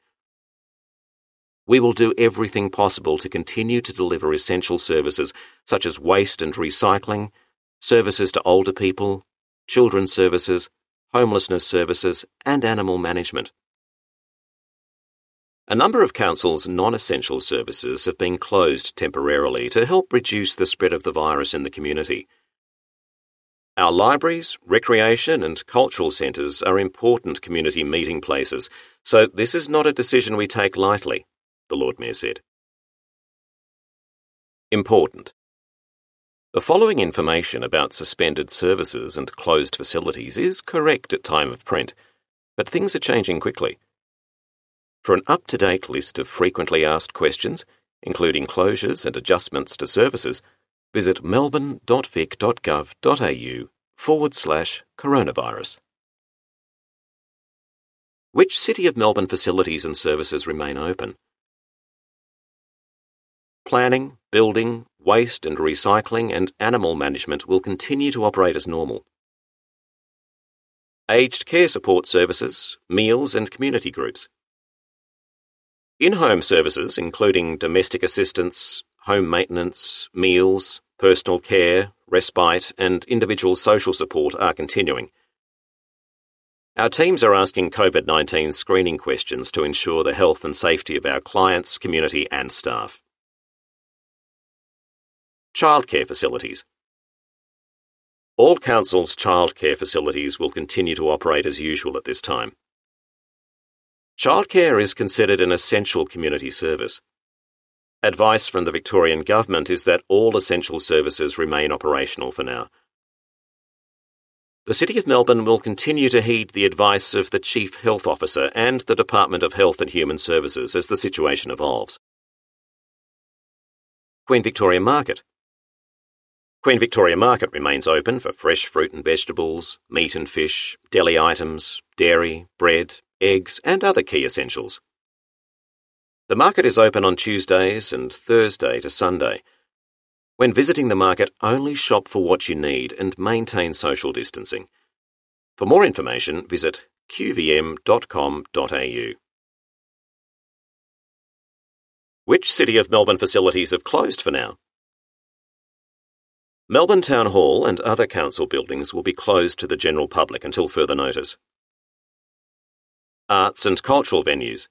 We will do everything possible to continue to deliver essential services such as waste and recycling, services to older people, children's services, homelessness services, and animal management. A number of Council's non essential services have been closed temporarily to help reduce the spread of the virus in the community. Our libraries, recreation, and cultural centres are important community meeting places, so this is not a decision we take lightly, the Lord Mayor said. Important. The following information about suspended services and closed facilities is correct at time of print, but things are changing quickly. For an up to date list of frequently asked questions, including closures and adjustments to services, visit melbourne.vic.gov.au forward slash coronavirus. Which City of Melbourne facilities and services remain open? Planning, building, waste and recycling, and animal management will continue to operate as normal. Aged care support services, meals, and community groups. In home services, including domestic assistance, home maintenance, meals, personal care, respite, and individual social support are continuing. Our teams are asking COVID 19 screening questions to ensure the health and safety of our clients, community, and staff. Childcare facilities. All councils' childcare facilities will continue to operate as usual at this time. Childcare is considered an essential community service. Advice from the Victorian Government is that all essential services remain operational for now. The City of Melbourne will continue to heed the advice of the Chief Health Officer and the Department of Health and Human Services as the situation evolves. Queen Victoria Market. Queen Victoria Market remains open for fresh fruit and vegetables, meat and fish, deli items, dairy, bread, eggs, and other key essentials. The market is open on Tuesdays and Thursday to Sunday. When visiting the market, only shop for what you need and maintain social distancing. For more information, visit qvm.com.au. Which City of Melbourne facilities have closed for now? Melbourne Town Hall and other council buildings will be closed to the general public until further notice. Arts and cultural venues.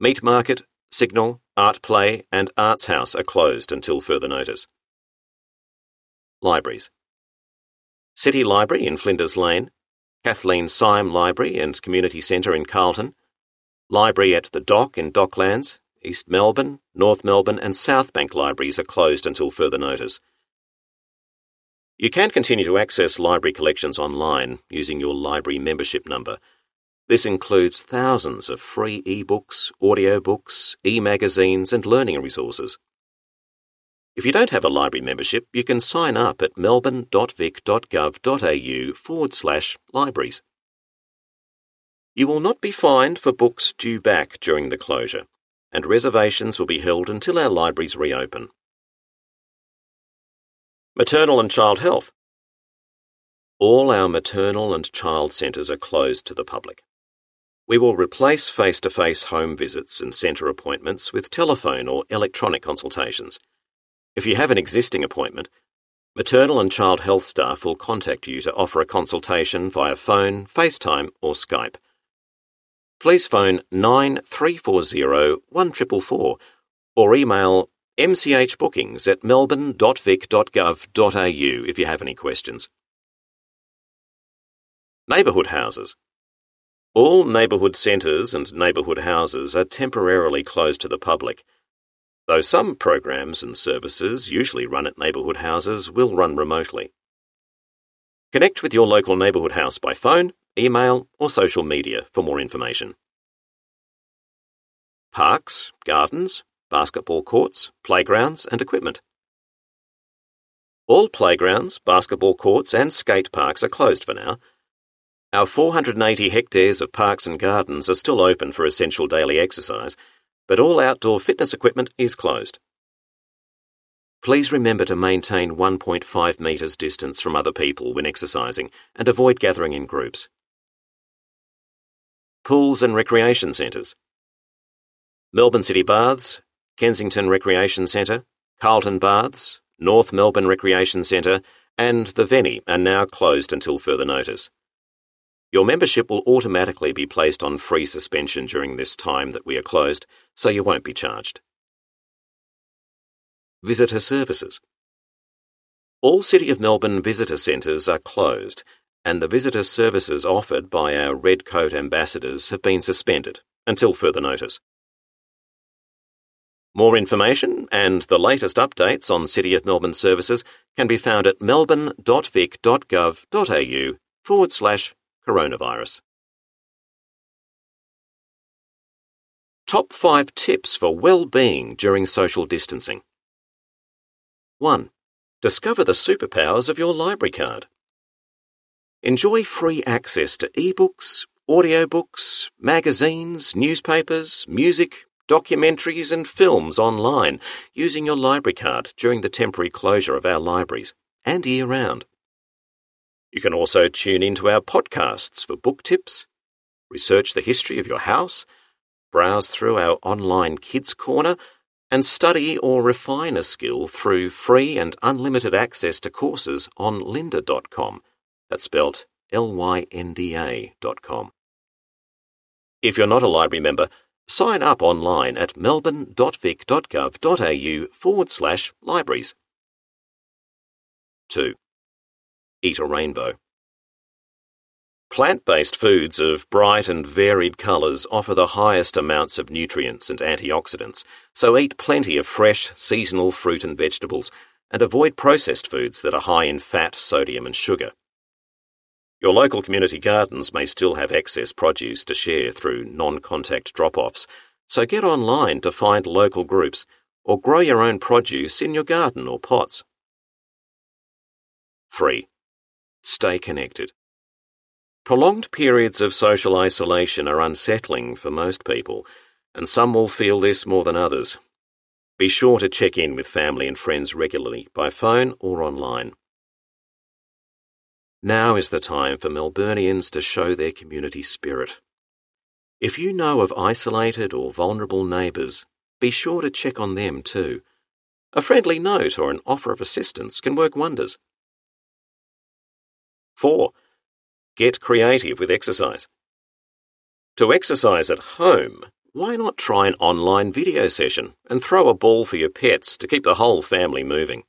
Meat Market, Signal, Art Play, and Arts House are closed until further notice. Libraries City Library in Flinders Lane, Kathleen Syme Library and Community Centre in Carlton, Library at the Dock in Docklands, East Melbourne, North Melbourne, and South Bank libraries are closed until further notice. You can continue to access library collections online using your library membership number this includes thousands of free ebooks, audiobooks, e-magazines and learning resources. If you don't have a library membership, you can sign up at melbourne.vic.gov.au forward slash libraries. You will not be fined for books due back during the closure, and reservations will be held until our libraries reopen. Maternal and Child Health. All our maternal and child centres are closed to the public. We will replace face to face home visits and centre appointments with telephone or electronic consultations. If you have an existing appointment, maternal and child health staff will contact you to offer a consultation via phone, FaceTime, or Skype. Please phone 9340 1444 or email mchbookings at melbourne.vic.gov.au if you have any questions. Neighbourhood houses. All neighbourhood centres and neighbourhood houses are temporarily closed to the public, though some programs and services usually run at neighbourhood houses will run remotely. Connect with your local neighbourhood house by phone, email, or social media for more information. Parks, gardens, basketball courts, playgrounds, and equipment. All playgrounds, basketball courts, and skate parks are closed for now our 480 hectares of parks and gardens are still open for essential daily exercise, but all outdoor fitness equipment is closed. Please remember to maintain 1.5 metres distance from other people when exercising and avoid gathering in groups. Pools and recreation centres. Melbourne City Baths, Kensington Recreation Centre, Carlton Baths, North Melbourne Recreation Centre, and the Venny are now closed until further notice. Your membership will automatically be placed on free suspension during this time that we are closed, so you won't be charged. Visitor Services All City of Melbourne visitor centres are closed, and the visitor services offered by our Red Coat ambassadors have been suspended until further notice. More information and the latest updates on City of Melbourne services can be found at melbourne.vic.gov.au forward slash coronavirus. Top 5 tips for well-being during social distancing. 1. Discover the superpowers of your library card. Enjoy free access to ebooks, audiobooks, magazines, newspapers, music, documentaries, and films online using your library card during the temporary closure of our libraries and year round. You can also tune into our podcasts for book tips, research the history of your house, browse through our online Kids Corner, and study or refine a skill through free and unlimited access to courses on lynda.com. That's spelled L-Y-N-D-A dot com. If you're not a library member, sign up online at melbourne.vic.gov.au forward slash libraries. 2. Eat a rainbow. Plant based foods of bright and varied colours offer the highest amounts of nutrients and antioxidants, so eat plenty of fresh, seasonal fruit and vegetables, and avoid processed foods that are high in fat, sodium, and sugar. Your local community gardens may still have excess produce to share through non contact drop offs, so get online to find local groups or grow your own produce in your garden or pots. 3. Stay connected. Prolonged periods of social isolation are unsettling for most people, and some will feel this more than others. Be sure to check in with family and friends regularly by phone or online. Now is the time for Melburnians to show their community spirit. If you know of isolated or vulnerable neighbours, be sure to check on them too. A friendly note or an offer of assistance can work wonders. 4. Get creative with exercise. To exercise at home, why not try an online video session and throw a ball for your pets to keep the whole family moving?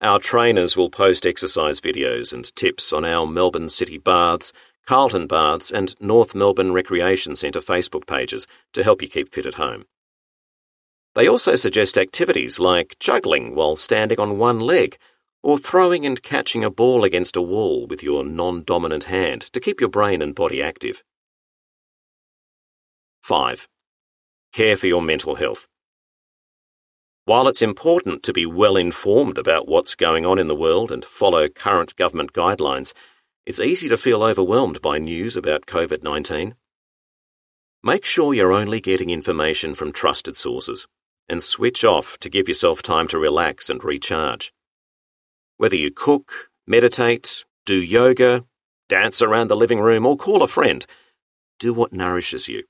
Our trainers will post exercise videos and tips on our Melbourne City Baths, Carlton Baths, and North Melbourne Recreation Centre Facebook pages to help you keep fit at home. They also suggest activities like juggling while standing on one leg or throwing and catching a ball against a wall with your non dominant hand to keep your brain and body active. 5. Care for your mental health. While it's important to be well informed about what's going on in the world and follow current government guidelines, it's easy to feel overwhelmed by news about COVID 19. Make sure you're only getting information from trusted sources and switch off to give yourself time to relax and recharge. Whether you cook, meditate, do yoga, dance around the living room, or call a friend, do what nourishes you.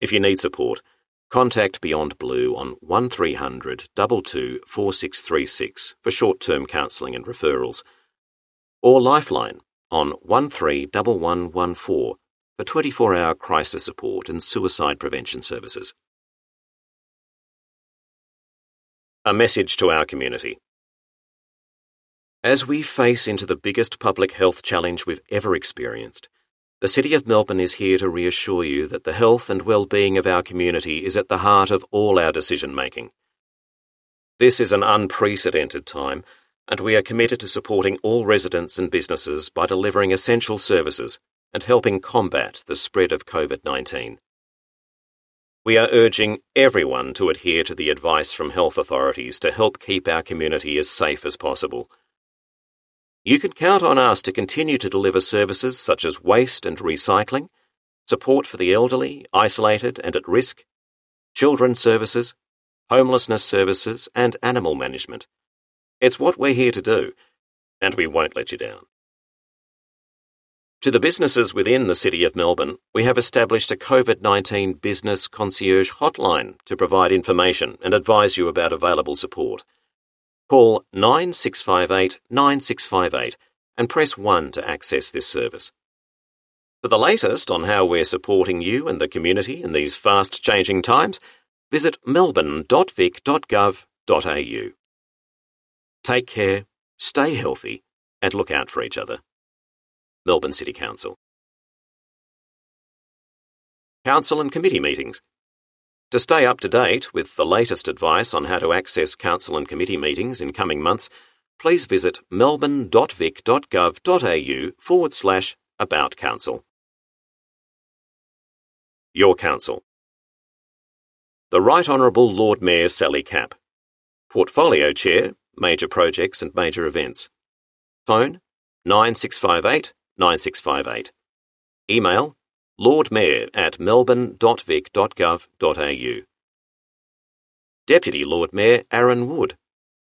If you need support, contact Beyond Blue on 1300 22 4636 for short term counselling and referrals, or Lifeline on 131114 for 24 hour crisis support and suicide prevention services. A message to our community. As we face into the biggest public health challenge we've ever experienced, the City of Melbourne is here to reassure you that the health and well-being of our community is at the heart of all our decision making. This is an unprecedented time, and we are committed to supporting all residents and businesses by delivering essential services and helping combat the spread of COVID 19. We are urging everyone to adhere to the advice from health authorities to help keep our community as safe as possible. You can count on us to continue to deliver services such as waste and recycling, support for the elderly, isolated, and at risk, children's services, homelessness services, and animal management. It's what we're here to do, and we won't let you down. To the businesses within the City of Melbourne, we have established a COVID 19 business concierge hotline to provide information and advise you about available support. Call 9658 9658 and press 1 to access this service. For the latest on how we're supporting you and the community in these fast changing times, visit melbourne.vic.gov.au. Take care, stay healthy, and look out for each other. Melbourne City Council. Council and committee meetings. To stay up to date with the latest advice on how to access council and committee meetings in coming months, please visit melbourne.vic.gov.au forward slash about council. Your Council. The Right Honourable Lord Mayor Sally Capp. Portfolio Chair, Major Projects and Major Events. Phone 9658 9658. Email lordmayor at melbourne.vic.gov.au. Deputy Lord Mayor Arron Wood.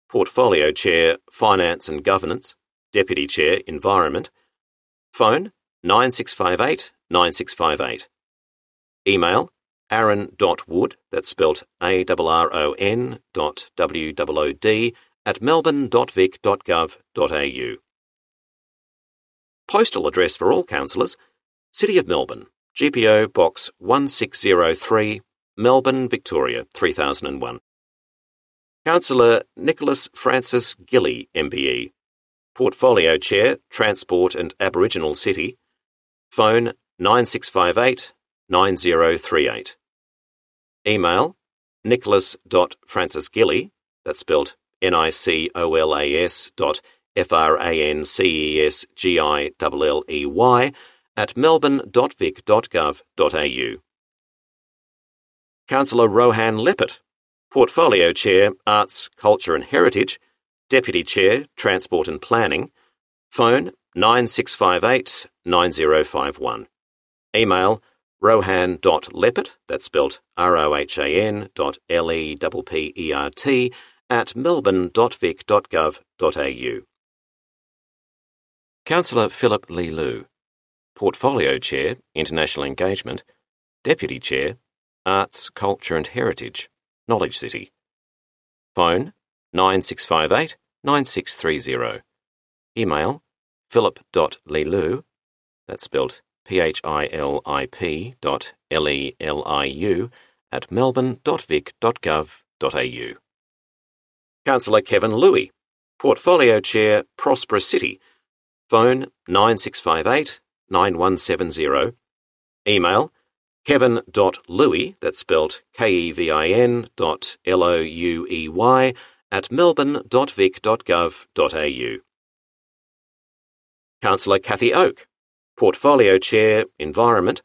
Portfolio Chair Finance and Governance. Deputy Chair Environment. Phone 9658 9658. Email arron.wood, that's spelt A-R-R-O-N dot W-O-O-D, at melbourne.vic.gov.au. Postal address for all councillors City of Melbourne, GPO Box 1603, Melbourne, Victoria 3001. Councillor Nicolas Frances Gilley, MBE. Portfolio Chair, Transport and Aboriginal City. Phone 9658 9038. Email nicolas.francesgilley, that's spelled N-I-C-O-L-A-S dot F-R-A-N-C-E-S-G-I-L-L-E-Y at melbourne.vic.gov.au. Councillor Rohan Leppert, Portfolio Chair, Arts, Culture and Heritage, Deputy Chair, Transport and Planning, phone 9658 9051. Email rohan.leppert, that's spelt R-O-H-A-N dot L-E-P-P-E-R-T, at melbourne.vic.gov.au. Councillor Philip Le Liu, Portfolio Chair, International Engagement, Deputy Chair, Arts, Culture and Heritage, Knowledge City. Phone 9658 9630. Email philip.leliu, that's spelled P-H-I-L-I-P dot L-E-L-I-U at melbourne.vic.gov.au. Councillor Kevin Louey, Portfolio Chair, Prosperous City. Phone 9658 9170. Email kevin.louey, that's spelled K-E-V-I-N dot L-O-U-E-Y, at melbourne.vic.gov.au. Councillor Cathy Oke, Portfolio Chair, Environment,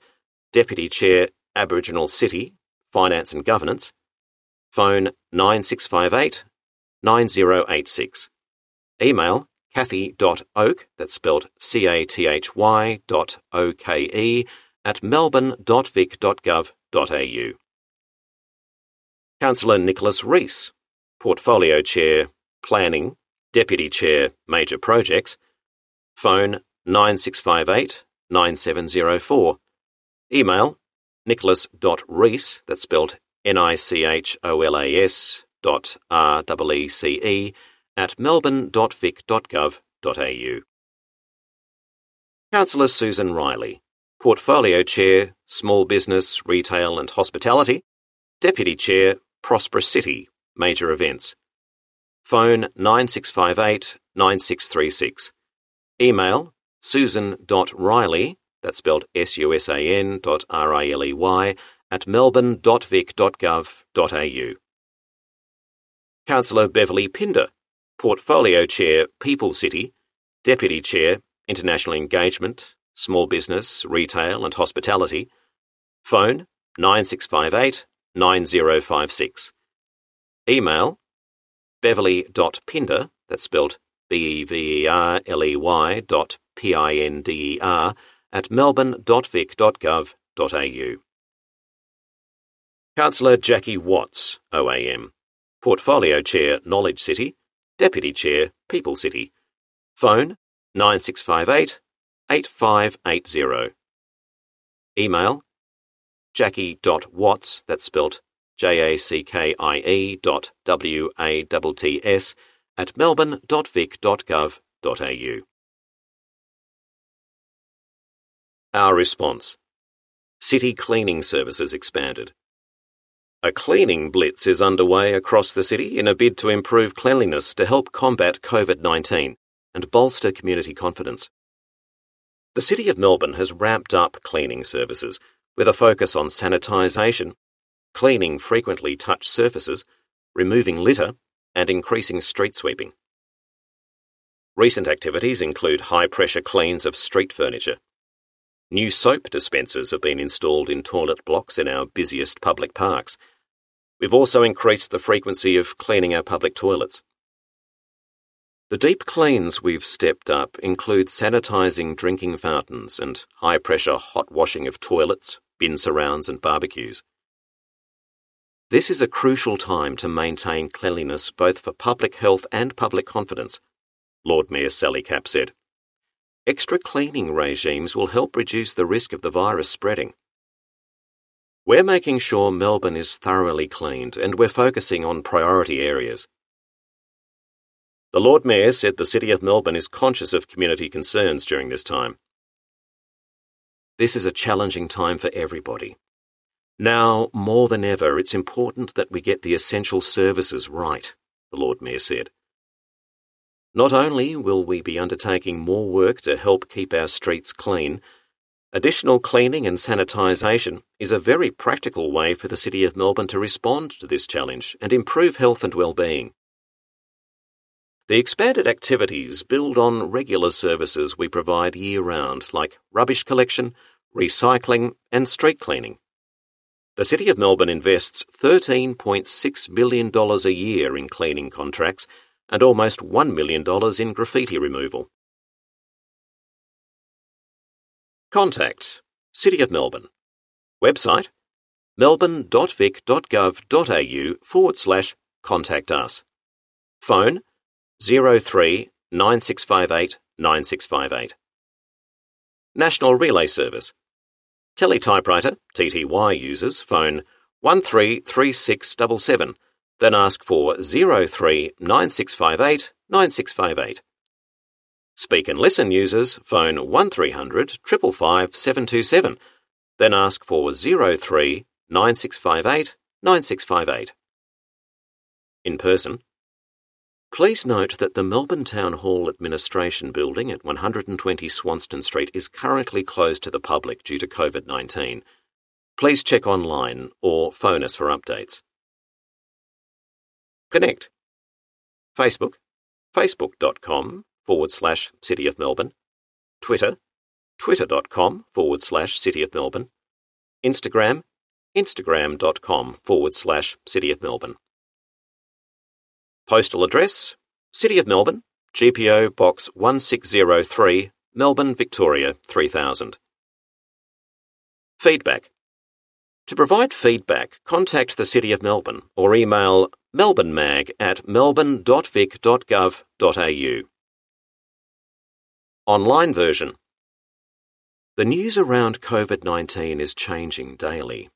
Deputy Chair, Aboriginal City, Finance and Governance. Phone 9658 9086. Email cathy.oke, that's spelled C-A-T-H-Y dot O-K-E, at melbourne.vic.gov.au. Councillor Nicholas Reece, Portfolio Chair, Planning, Deputy Chair, Major Projects. Phone 9658 9704. Email nicholas.reece, that's spelled N-I-C-H-O-L-A-S dot R-E-E-C-E, at melbourne.vic.gov.au. Councillor Susan Riley, Portfolio Chair, Small Business, Retail and Hospitality, Deputy Chair, Prosperous City, Major Events. Phone 9658 9636. Email susan.riley, that's spelled S-U-S-A-N dot R-I-L-E-Y, at melbourne.vic.gov.au. Councillor Beverley Pinder, Portfolio Chair, People City, Deputy Chair, International Engagement, Small Business, Retail and Hospitality. Phone 9658 9056. Email beverley.pinder, that's spelled B-E-V-E-R-L-E-Y dot P-I-N-D-E-R at melbourne.vic.gov.au. Councillor Jackie Watts, OAM. Portfolio Chair, Knowledge City. Deputy Chair, People City. Phone 9658 8580. Email jackie.watts, that's spelt J-A-C-K-I-E dot W-A-T-T-S, at melbourne.vic.gov.au. Our response City cleaning services expanded. A cleaning blitz is underway across the city in a bid to improve cleanliness to help combat COVID 19 and bolster community confidence. The City of Melbourne has ramped up cleaning services with a focus on sanitisation, cleaning frequently touched surfaces, removing litter, and increasing street sweeping. Recent activities include high pressure cleans of street furniture. New soap dispensers have been installed in toilet blocks in our busiest public parks We've also increased the frequency of cleaning our public toilets. The deep cleans we've stepped up include sanitising drinking fountains and high pressure hot washing of toilets, bin surrounds, and barbecues. This is a crucial time to maintain cleanliness both for public health and public confidence, Lord Mayor Sally Capp said. Extra cleaning regimes will help reduce the risk of the virus spreading. We're making sure Melbourne is thoroughly cleaned and we're focusing on priority areas. The Lord Mayor said the City of Melbourne is conscious of community concerns during this time. This is a challenging time for everybody. Now, more than ever, it's important that we get the essential services right, the Lord Mayor said. Not only will we be undertaking more work to help keep our streets clean, Additional cleaning and sanitisation is a very practical way for the City of Melbourne to respond to this challenge and improve health and well-being. The expanded activities build on regular services we provide year-round, like rubbish collection, recycling, and street cleaning. The City of Melbourne invests $13.6 million a year in cleaning contracts and almost $1 million in graffiti removal. Contact City of Melbourne. Website melbourne.vic.gov.au forward slash contact us. Phone 03 9658 9658. National Relay Service. Teletypewriter TTY users phone 133677, then ask for 03 9658 9658. Speak and Listen users phone 1300 555 727, then ask for 03 9658 9658. In person, Please note that the Melbourne Town Hall Administration Building at 120 Swanston Street is currently closed to the public due to COVID 19. Please check online or phone us for updates. Connect. Facebook, facebook.com forward slash City of Melbourne, Twitter, twitter.com forward slash City of Melbourne, Instagram, instagram.com forward slash City of Melbourne. Postal address City of Melbourne, GPO Box 1603, Melbourne, Victoria 3000. Feedback. To provide feedback, contact the City of Melbourne or email melbournemag at melbourne.vic.gov.au. Online version. The news around COVID 19 is changing daily.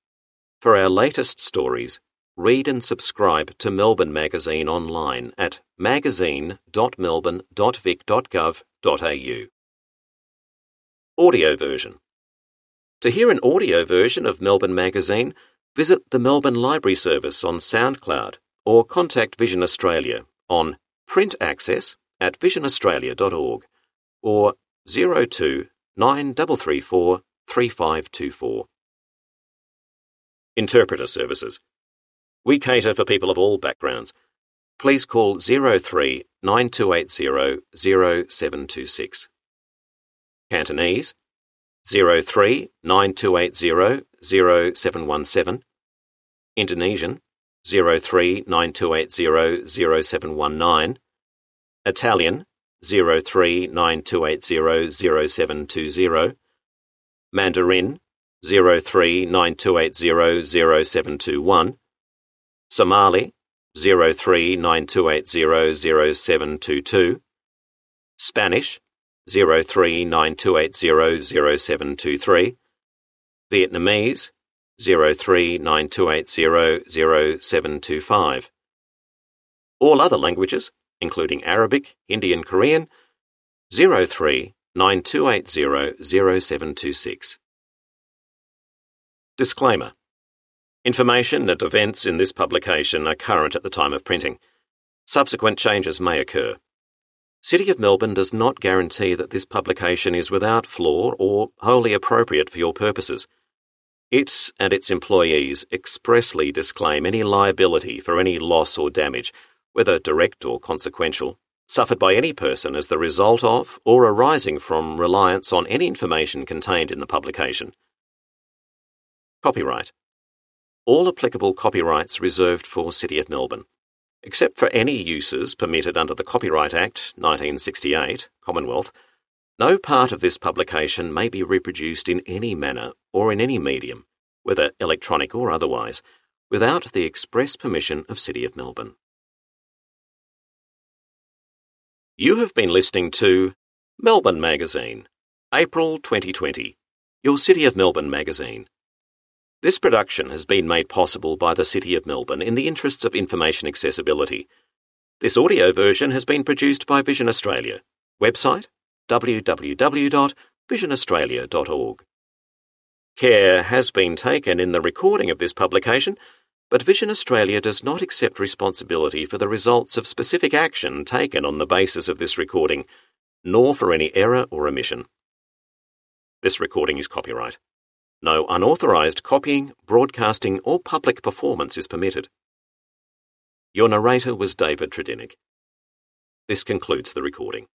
For our latest stories, read and subscribe to Melbourne Magazine online at magazine.melbourne.vic.gov.au. Audio version. To hear an audio version of Melbourne Magazine, visit the Melbourne Library Service on SoundCloud or contact Vision Australia on print access at visionaustralia.org or 02 9334 3524. Interpreter Services. We cater for people of all backgrounds. Please call 03 9280 0726. Cantonese 03 9280 0717. Indonesian 03 9280 0719. Italian 0392800720, Mandarin 0392800721, Somali 0392800722, Spanish 0392800723, Vietnamese 0392800725. All other languages including Arabic, Hindi, and Korean, 03 9280 0726. Disclaimer Information and events in this publication are current at the time of printing. Subsequent changes may occur. City of Melbourne does not guarantee that this publication is without flaw or wholly appropriate for your purposes. It and its employees expressly disclaim any liability for any loss or damage, whether direct or consequential, suffered by any person as the result of or arising from reliance on any information contained in the publication. Copyright all applicable copyrights reserved for City of Melbourne, except for any uses permitted under the Copyright Act 1968, Commonwealth. No part of this publication may be reproduced in any manner or in any medium, whether electronic or otherwise, without the express permission of City of Melbourne. You have been listening to Melbourne Magazine, April 2020, your City of Melbourne magazine. This production has been made possible by the City of Melbourne in the interests of information accessibility. This audio version has been produced by Vision Australia. Website www.visionaustralia.org. Care has been taken in the recording of this publication, but Vision Australia does not accept responsibility for the results of specific action taken on the basis of this recording, nor for any error or omission. This recording is copyright. No unauthorized copying, broadcasting, or public performance is permitted. Your narrator was David Tredinnick. This concludes the recording.